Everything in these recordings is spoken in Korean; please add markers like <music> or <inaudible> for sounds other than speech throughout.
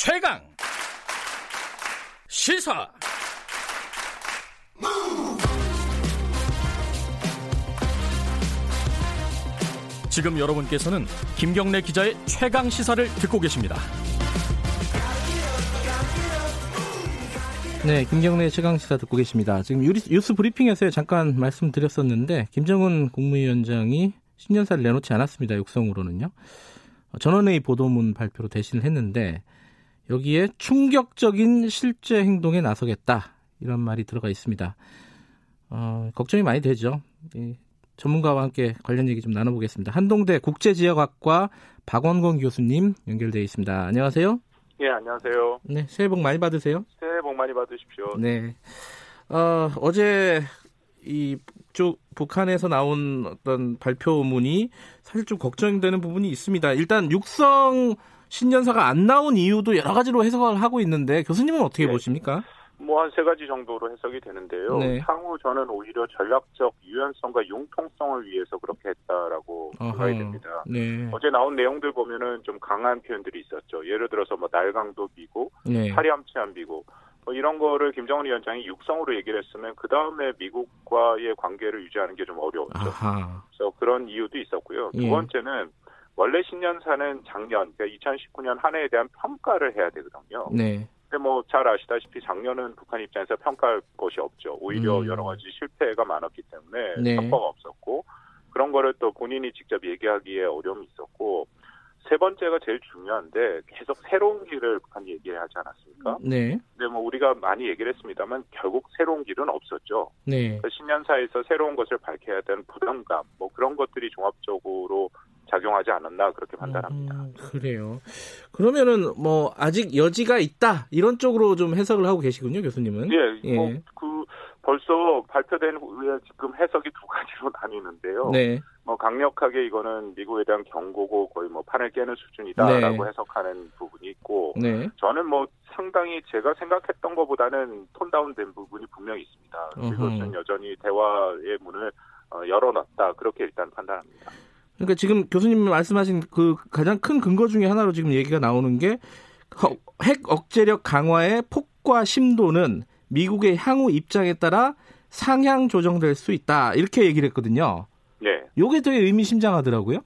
최강 시사 지금 여러분께서는 김경래 기자의 최강 시사를 듣고 계십니다. 네, 김경래 최강 시사 듣고 계십니다. 지금 뉴스 브리핑에서 잠깐 말씀드렸었는데 김정은 국무위원장이 신년사를 내놓지 않았습니다. 육성으로는요. 전원회의 보도문 발표로 대신을 했는데 여기에 충격적인 실제 행동에 나서겠다 이런 말이 들어가 있습니다. 어, 걱정이 많이 되죠. 이, 전문가와 함께 관련 얘기 좀 나눠보겠습니다. 한동대 국제지역학과 박원건 교수님 연결되어 있습니다. 안녕하세요. 예, 안녕하세요. 네, 새해 복 많이 받으세요. 새해 복 많이 받으십시오. 네. 어, 어제 이쪽 북한에서 나온 어떤 발표문이 사실 좀 걱정되는 부분이 있습니다. 일단 육성 신년사가 안 나온 이유도 여러 가지로 해석을 하고 있는데 교수님은 어떻게 네. 보십니까? 뭐 한 세 가지 정도로 해석이 되는데요. 네. 향후 저는 오히려 전략적 유연성과 융통성을 위해서 그렇게 했다라고 생각이 됩니다. 네. 어제 나온 내용들 보면은 좀 강한 표현들이 있었죠. 예를 들어서 뭐 날강도 비고 네. 파리암치한 비고 뭐 이런 거를 김정은 위원장이 육성으로 얘기를 했으면 그 다음에 미국과의 관계를 유지하는 게 좀 어려웠죠. 아하. 그래서 그런 이유도 있었고요. 두 예. 번째는 원래 신년사는 작년, 그러니까 2019년 한 해에 대한 평가를 해야 되거든요. 네. 근데 뭐 잘 아시다시피 작년은 북한 입장에서 평가할 것이 없죠. 오히려 음. 여러 가지 실패가 많았기 때문에 네. 성과가 없었고 그런 거를 또 본인이 직접 얘기하기에 어려움이 있었고 세 번째가 제일 중요한데 계속 새로운 길을 북한이 얘기를 하지 않았습니까? 네. 근데 뭐 우리가 많이 얘기를 했습니다만 결국 새로운 길은 없었죠. 네. 그 신년사에서 새로운 것을 밝혀야 되는 부담감 뭐 그런 것들이 종합적으로 작용하지 않았나 그렇게 판단합니다. 음, 그래요. 그러면은 뭐 아직 여지가 있다 이런 쪽으로 좀 해석을 하고 계시군요, 교수님은. 예, 예. 뭐 그 벌써 발표된 후에 지금 해석이 두 가지로 <laughs> 나뉘는데요. 네. 뭐 강력하게 이거는 미국에 대한 경고고 거의 뭐 판을 깨는 수준이다라고 네. 해석하는 부분이 있고 네. 저는 뭐 상당히 제가 생각했던 것보다는 톤다운된 부분이 분명히 있습니다. 이것은 여전히 대화의 문을 어, 열어놨다 그렇게 일단 판단합니다. 그러니까 지금 교수님 말씀하신 그 가장 큰 근거 중에 하나로 지금 얘기가 나오는 게 핵 억제력 강화의 폭과 심도는 미국의 향후 입장에 따라 상향 조정될 수 있다 이렇게 얘기를 했거든요. 네. 요게 되게 의미심장하더라고요.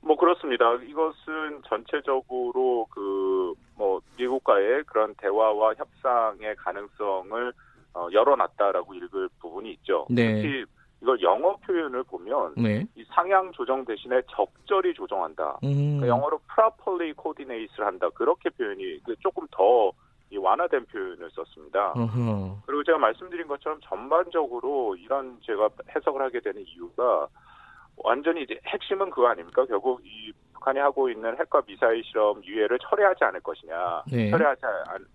뭐 그렇습니다. 이것은 전체적으로 그 뭐 미국과의 그런 대화와 협상의 가능성을 어, 열어놨다라고 읽을 부분이 있죠. 네. 특히 이걸 영어 표현을 보면 네. 이 상향 조정 대신에 적절히 조정한다. 음. 그러니까 영어로 properly coordinate를 한다. 그렇게 표현이 그 조금 더 완화된 표현을 썼습니다. 으흠. 그리고 제가 말씀드린 것처럼 전반적으로 이런 제가 해석을 하게 되는 이유가 완전히 이제 핵심은 그거 아닙니까? 결국 이 북한이 하고 있는 핵과 미사일 실험 유예를 철회하지 않을 것이냐, 네. 철회하지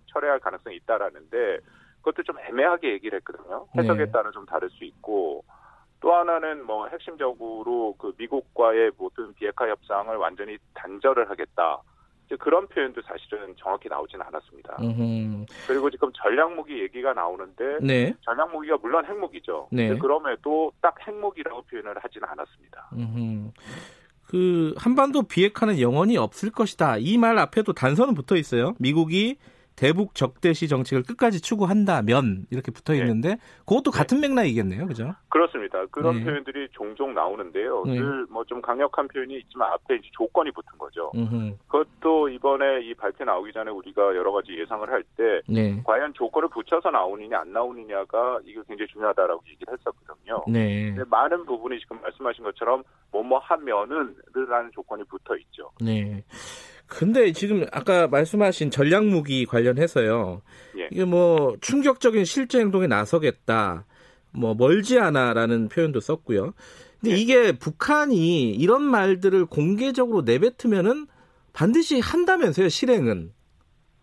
철회할 가능성이 있다라는데 그것도 좀 애매하게 얘기를 했거든요. 해석에 네. 따라 좀 다를 수 있고 또 하나는 뭐 핵심적으로 그 미국과의 모든 비핵화 협상을 완전히 단절을 하겠다. 그런 표현도 사실은 정확히 나오지는 않았습니다. 음흠. 그리고 지금 전략무기 얘기가 나오는데 네. 전략무기가 물론 핵무기죠. 네. 그럼에도 딱 핵무기라고 표현을 하지는 않았습니다. 음흠. 그 한반도 비핵화는 영원히 없을 것이다. 이 말 앞에도 단서는 붙어 있어요. 미국이 대북 적대시 정책을 끝까지 추구한다면 이렇게 붙어 네. 있는데 네. 그것도 같은 네. 맥락이겠네요, 그죠? 그렇습니다. 그런 네. 표현들이 종종 나오는데요. 네. 늘뭐 좀 강력한 표현이 있지만 앞에 이제 조건이 붙은 거죠. 음흠. 그것도 이번에 이 발표 나오기 전에 우리가 여러 가지 예상을 할때 네. 과연 조건을 붙여서 나오느냐 안 나오느냐가 이게 굉장히 중요하다라고 얘기를 했었거든요. 네. 많은 부분이 지금 말씀하신 것처럼 뭐뭐 하면은라는 조건이 붙어 있죠. 네. 근데 지금 아까 말씀하신 전략 무기 관련해서요. 예. 이게 뭐 충격적인 실제 행동에 나서겠다. 뭐 멀지 않아라는 표현도 썼고요. 근데 예. 이게 북한이 이런 말들을 공개적으로 내뱉으면은 반드시 한다면서요, 실행은.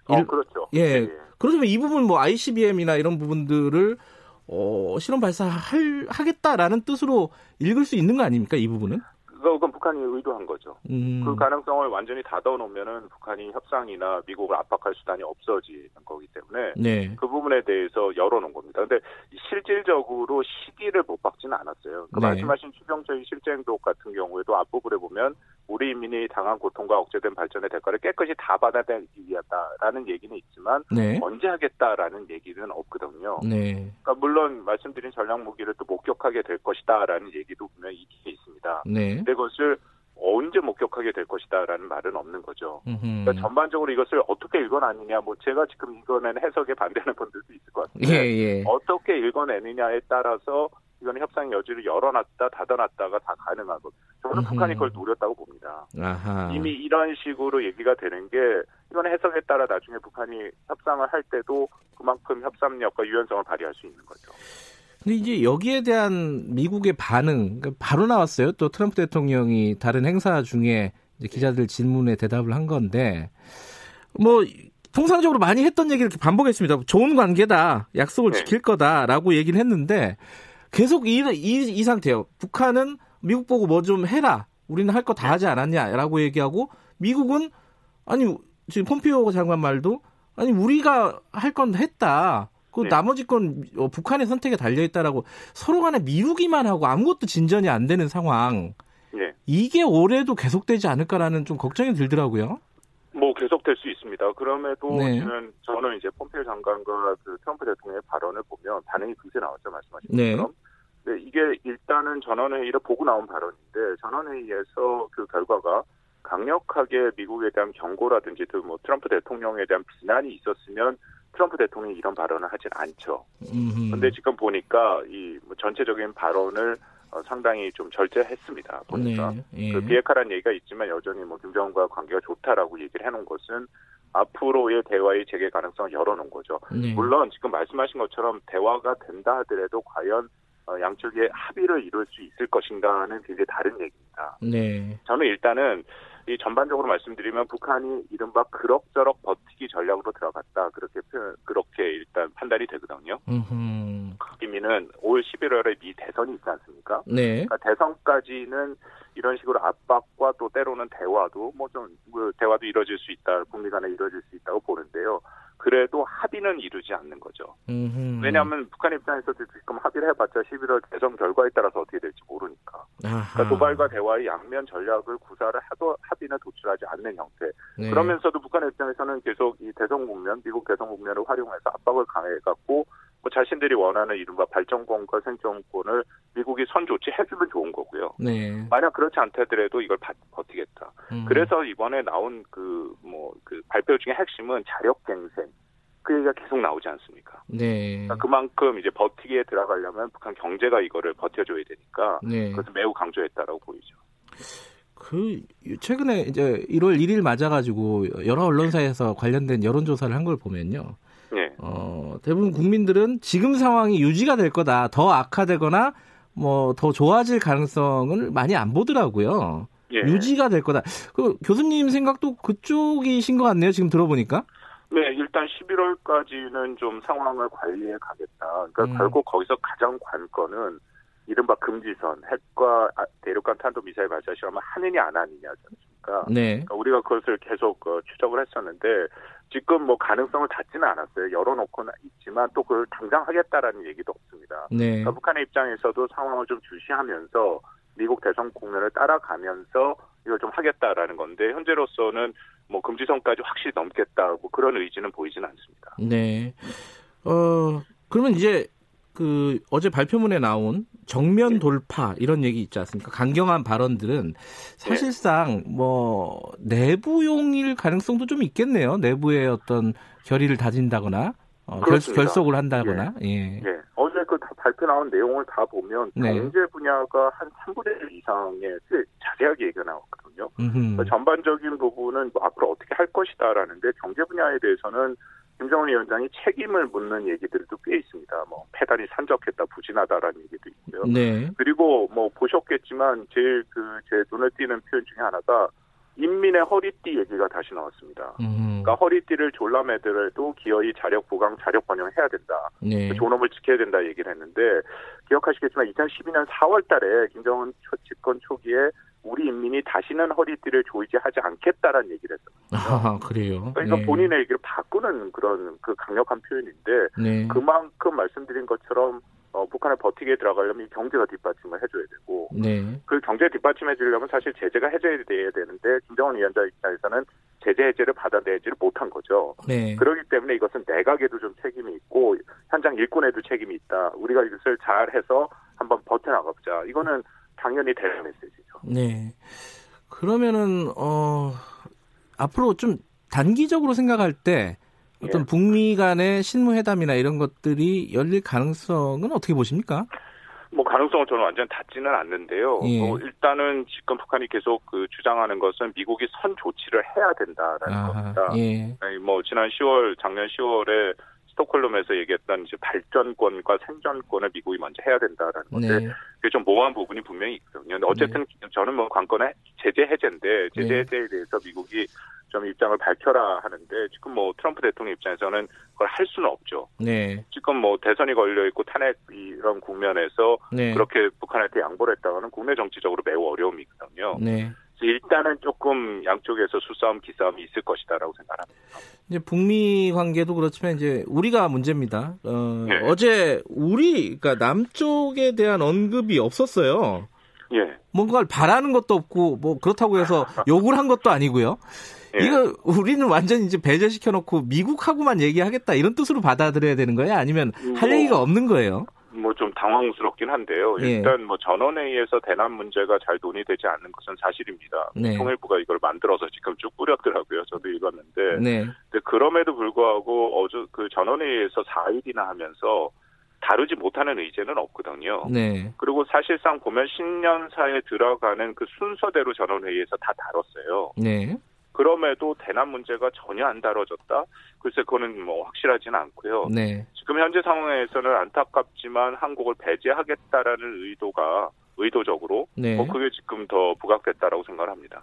어, 그렇죠. 예. 예. 그렇다면 이 부분 뭐 ICBM이나 이런 부분들을 어, 실험 발사할 하겠다라는 뜻으로 읽을 수 있는 거 아닙니까? 이 부분은? 그건 북한이 의도한 거죠. 음. 그 가능성을 완전히 닫아놓으면은 북한이 협상이나 미국을 압박할 수단이 없어지는 거기 때문에 네. 그 부분에 대해서 열어놓은 겁니다. 근데 실질적으로 시기를 못 박지는 않았어요. 그 네. 말씀하신 추경적인 실제 행동 같은 경우에도 앞부분에 보면 우리 인민이 당한 고통과 억제된 발전의 대가를 깨끗이 다 받아내기 위하다라는 얘기는 있지만 네. 언제 하겠다라는 얘기는 없거든요. 네. 그러니까 물론 말씀드린 전략 무기를 또 목격하게 될 것이다라는 얘기도 분명히 있긴 있습니다. 네. 근데 그것을 언제 목격하게 될 것이다라는 말은 없는 거죠. 그러니까 전반적으로 이것을 어떻게 읽어내느냐, 뭐 제가 지금 이거는 해석에 반대하는 분들도 있을 것 같은데 예, 예. 어떻게 읽어내느냐에 따라서 이거는 협상 여지를 열어놨다 닫아놨다가 다 가능하고 저는 북한이 그걸 노렸다고 봅니다. 아하. 이미 이런 식으로 얘기가 되는 게 이건 해석에 따라 나중에 북한이 협상을 할 때도 그만큼 협상력과 유연성을 발휘할 수 있는 거죠. 근데 이제 여기에 대한 미국의 반응 그러니까 바로 나왔어요. 또 트럼프 대통령이 다른 행사 중에 기자들 질문에 대답을 한 건데 뭐 통상적으로 많이 했던 얘기를 반복했습니다. 좋은 관계다, 약속을 네. 지킬 거다라고 얘기를 했는데 계속 이, 이, 이 상태예요. 북한은 미국 보고 뭐 좀 해라. 우리는 할 거 다 하지 않았냐라고 얘기하고 미국은 아니 지금 폼피오 장관 말도 아니 우리가 할 건 했다. 그 네. 나머지 건 어, 북한의 선택에 달려 있다라고 서로 간에 미루기만 하고 아무것도 진전이 안 되는 상황. 네. 이게 올해도 계속되지 않을까라는 좀 걱정이 들더라고요. 뭐 계속될 수 있습니다. 그럼에도 네. 저는 저는 이제 폼페이오 장관과 그 트럼프 대통령의 발언을 보면 반응이 금세 나왔죠 말씀하신 네. 것처럼. 네. 이게 일단은 전원회의를 보고 나온 발언인데 전원회의에서 그 결과가 강력하게 미국에 대한 경고라든지 뭐 트럼프 대통령에 대한 비난이 있었으면 트럼프 대통령이 이런 발언을 하진 않죠. 그런데 지금 보니까 이뭐 전체적인 발언을 어, 상당히 좀 절제했습니다. 보니까 네, 예. 그 비핵화란 얘기가 있지만 여전히 뭐 김정은과 관계가 좋다라고 얘기를 해놓은 것은 앞으로의 대화의 재개 가능성을 열어놓은 거죠. 네. 물론 지금 말씀하신 것처럼 대화가 된다 하더라도 과연 어, 양측의 합의를 이룰 수 있을 것인가는 굉장히 다른 얘기입니다. 네. 저는 일단은 이 전반적으로 말씀드리면 북한이 이른바 그럭저럭 버티기 들어갔다 그렇게 표현 그렇게 일단 판단이 되거든요. 의미는 올 11월에 미 대선이 있지 않습니까? 네. 그러니까 대선까지는 이런 식으로 압박과 또 때로는 대화도 뭐좀 뭐 대화도 이루어질 수 있다, 북미 간에 이루어질 수 있다고 보는데요. 그래도 합의는 이루지 않는 거죠. 음흠. 왜냐하면 북한 입장에서도 지금 합의를 해봤자 11월 대선 결과에 따라서 어떻게 될지. 그러니까 도발과 대화의 양면 전략을 구사를 하도 합의는 도출하지 않는 형태. 네. 그러면서도 북한 입장에서는 계속 이 대선 국면, 미국 대선 국면을 활용해서 압박을 강해갖고 뭐 자신들이 원하는 이른바 발전권과 생존권을 미국이 선 조치 해주면 좋은 거고요. 네. 만약 그렇지 않다더라도 이걸 바, 버티겠다. 음. 그래서 이번에 나온 그 뭐그 뭐, 발표 중에 핵심은 자력 갱생. 그 얘기가 계속 나오지 않습니까? 네. 그러니까 그만큼 이제 버티기에 들어가려면 북한 경제가 이거를 버텨줘야 되니까 네. 그것을 매우 강조했다라고 보이죠. 그 최근에 이제 1월 1일 맞아가지고 여러 언론사에서 관련된 여론조사를 한 걸 보면요. 네. 어, 대부분 국민들은 지금 상황이 유지가 될 거다. 더 악화되거나 뭐 더 좋아질 가능성을 많이 안 보더라고요. 예. 유지가 될 거다. 그 교수님 생각도 그쪽이신 것 같네요. 지금 들어보니까. 네, 일단 11월까지는 좀 상황을 관리해 가겠다. 그러니까 음. 결국 거기서 가장 관건은 이른바 금지선, 핵과 아, 대륙간 탄도 미사일 발사 시험을 하느냐 안 하느냐지 않습니까? 네. 그러니까 우리가 그것을 계속 어, 추적을 했었는데 지금 뭐 가능성을 닫지는 않았어요. 열어놓고는 있지만 또 그걸 당장 하겠다라는 얘기도 없습니다. 네. 그러니까 북한의 입장에서도 상황을 좀 주시하면서 미국 대선 국면을 따라가면서 이걸 좀 하겠다라는 건데 현재로서는 뭐 금지선까지 확실히 넘겠다 뭐 그런 의지는 보이지는 않습니다. 네. 어 그러면 이제 그 어제 발표문에 나온 정면 네. 돌파 이런 얘기 있지 않습니까? 강경한 발언들은 사실상 뭐 내부용일 가능성도 좀 있겠네요. 내부의 어떤 결의를 다진다거나 어, 결, 속을 한다거나. 예. 예. 예. 어제 그 발표 나온 내용을 다 보면 네. 경제 분야가 한 3분의 1 이상의 자세하게 얘기가 나왔거든요. 그러니까 전반적인 부분은 뭐 앞으로 어떻게 할 것이다라는데 경제 분야에 대해서는 김정은 위원장이 책임을 묻는 얘기들도 꽤 있습니다. 뭐 페달이 산적했다, 부진하다라는 얘기도 있고요. 네. 그리고 뭐 보셨겠지만 제일 그 제 눈에 띄는 표현 중에 하나가 인민의 허리띠 얘기가 다시 나왔습니다. 음. 그러니까 허리띠를 졸라매더라도 기어이 자력 보강, 자력 번영해야 된다. 네. 그 존엄을 지켜야 된다 얘기를 했는데 기억하시겠지만 2012년 4월달에 김정은 집권 초기에 우리 인민이 다시는 허리띠를 조이지 하지 않겠다라는 얘기를 했어요. 아, 그래요. 그러니까 네. 본인의 얘기를 바꾸는 그런 그 강력한 표현인데 네. 그만큼 말씀드린 것처럼 어, 북한을 버티게 들어가려면 경제가 뒷받침을 해줘야 되고 네. 그 경제 뒷받침해 주려면 사실 제재가 해제돼야 되는데 김정은 위원장 입장에서는 제재 해제를 받아내지를 못한 거죠. 네. 그렇기 때문에 이것은 내각에도 좀 책임이 있고 현장 일꾼에도 책임이 있다. 우리가 이것을 잘해서 한번 버텨나가보자. 이거는 당연히 대응 메시지죠. 네. 그러면은 어 앞으로 좀 단기적으로 생각할 때 어떤 예. 북미 간의 실무회담이나 이런 것들이 열릴 가능성은 어떻게 보십니까? 뭐 가능성은 저는 완전 닫지는 않는데요. 예. 뭐 일단은 지금 북한이 계속 그 주장하는 것은 미국이 선 조치를 해야 된다라는 아하, 겁니다. 예. 뭐 지난 10월 작년 10월에 스톡홀름에서 얘기했던 이제 발전권과 생존권을 미국이 먼저 해야 된다라는 건데 네. 그게 좀 모호한 부분이 분명히 있거든요. 근데 어쨌든 네. 저는 뭐 관건의 제재 해제인데 제재 네. 해제에 대해서 미국이 좀 입장을 밝혀라 하는데 지금 뭐 트럼프 대통령 입장에서는 그걸 할 수는 없죠. 네. 지금 뭐 대선이 걸려 있고 탄핵 이런 국면에서 네. 그렇게 북한한테 양보를 했다가는 국내 정치적으로 매우 어려움이 있거든요. 네. 일단은 조금 양쪽에서 수싸움 기싸움이 있을 것이다라고 생각합니다. 이제 북미 관계도 그렇지만 이제 우리가 문제입니다. 어, 네. 어제 우리 그러니까 남쪽에 대한 언급이 없었어요. 예. 뭔가를 바라는 것도 없고 뭐 그렇다고 해서 <laughs> 욕을 한 것도 아니고요. 예. 이거 우리는 완전 이제 배제시켜 놓고 미국하고만 얘기하겠다 이런 뜻으로 받아들여야 되는 거예요? 아니면 할 뭐, 얘기가 없는 거예요? 뭐 좀 당황스럽긴 한데요. 예. 일단 뭐 전원회의에서 대남 문제가 잘 논의되지 않는 것은 사실입니다. 네. 통일부가 이걸 만들어서 지금 쭉 뿌렸더라고요. 저도 읽었는데. 네. 근데 그럼에도 불구하고 어제 그 전원회의에서 4일이나 하면서 다루지 못하는 의제는 없거든요. 네. 그리고 사실상 보면 신년사에 들어가는 그 순서대로 전원회의에서 다 다뤘어요. 네. 그럼에도 대남 문제가 전혀 안 다뤄졌다? 글쎄 그거는 뭐 확실하지는 않고요. 네. 지금 현재 상황에서는 안타깝지만 한국을 배제하겠다라는 의도가 의도적으로 네. 뭐 그게 지금 더 부각됐다라고 생각을 합니다.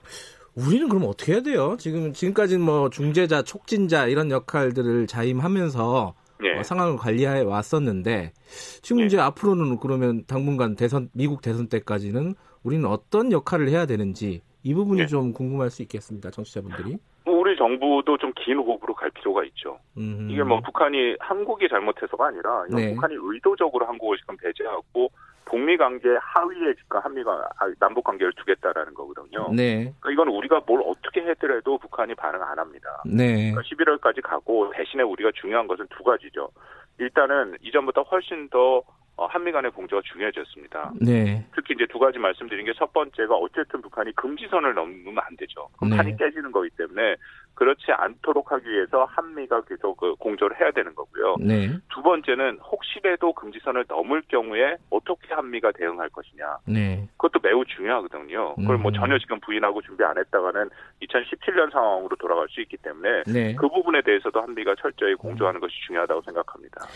우리는 그럼 어떻게 해야 돼요? 지금 지금까지는 뭐 중재자, 촉진자 이런 역할들을 자임하면서 네. 어, 상황을 관리해 왔었는데 지금 네. 이제 앞으로는 그러면 당분간 대선 미국 대선 때까지는 우리는 어떤 역할을 해야 되는지 이 부분이 네. 좀 궁금할 수 있겠습니다. 정치자분들이. 뭐 우리 정부도 좀 긴 호흡으로 갈 필요가 있죠. 음흠. 이게 뭐 북한이 한국이 잘못해서가 아니라 네. 북한이 의도적으로 한국을 지금 배제하고 북미 관계 하위에 지금 한미가 남북 관계를 두겠다라는 거거든요. 네. 그러니까 이건 우리가 뭘 어떻게 해더라도 북한이 반응 안 합니다. 네. 그러니까 11월까지 가고 대신에 우리가 중요한 것은 두 가지죠. 일단은 이전보다 훨씬 더 어, 한미 간의 공조가 중요해졌습니다. 네. 특히 이제 두 가지 말씀드린 게 첫 번째가 어쨌든 북한이 금지선을 넘으면 안 되죠. 네. 판이 깨지는 거기 때문에 그렇지 않도록 하기 위해서 한미가 계속 그 공조를 해야 되는 거고요. 네. 두 번째는 혹시라도 금지선을 넘을 경우에 어떻게 한미가 대응할 것이냐. 네. 그것도 매우 중요하거든요. 그걸 뭐 음. 전혀 지금 부인하고 준비 안 했다가는 2017년 상황으로 돌아갈 수 있기 때문에 네. 그 부분에 대해서도 한미가 철저히 공조하는 것이 중요하다고 생각합니다.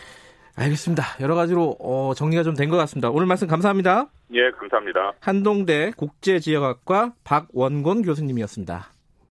알겠습니다. 여러 가지로 어, 정리가 좀 된 것 같습니다. 오늘 말씀 감사합니다. 예, 감사합니다. 한동대 국제지역학과 박원곤 교수님이었습니다.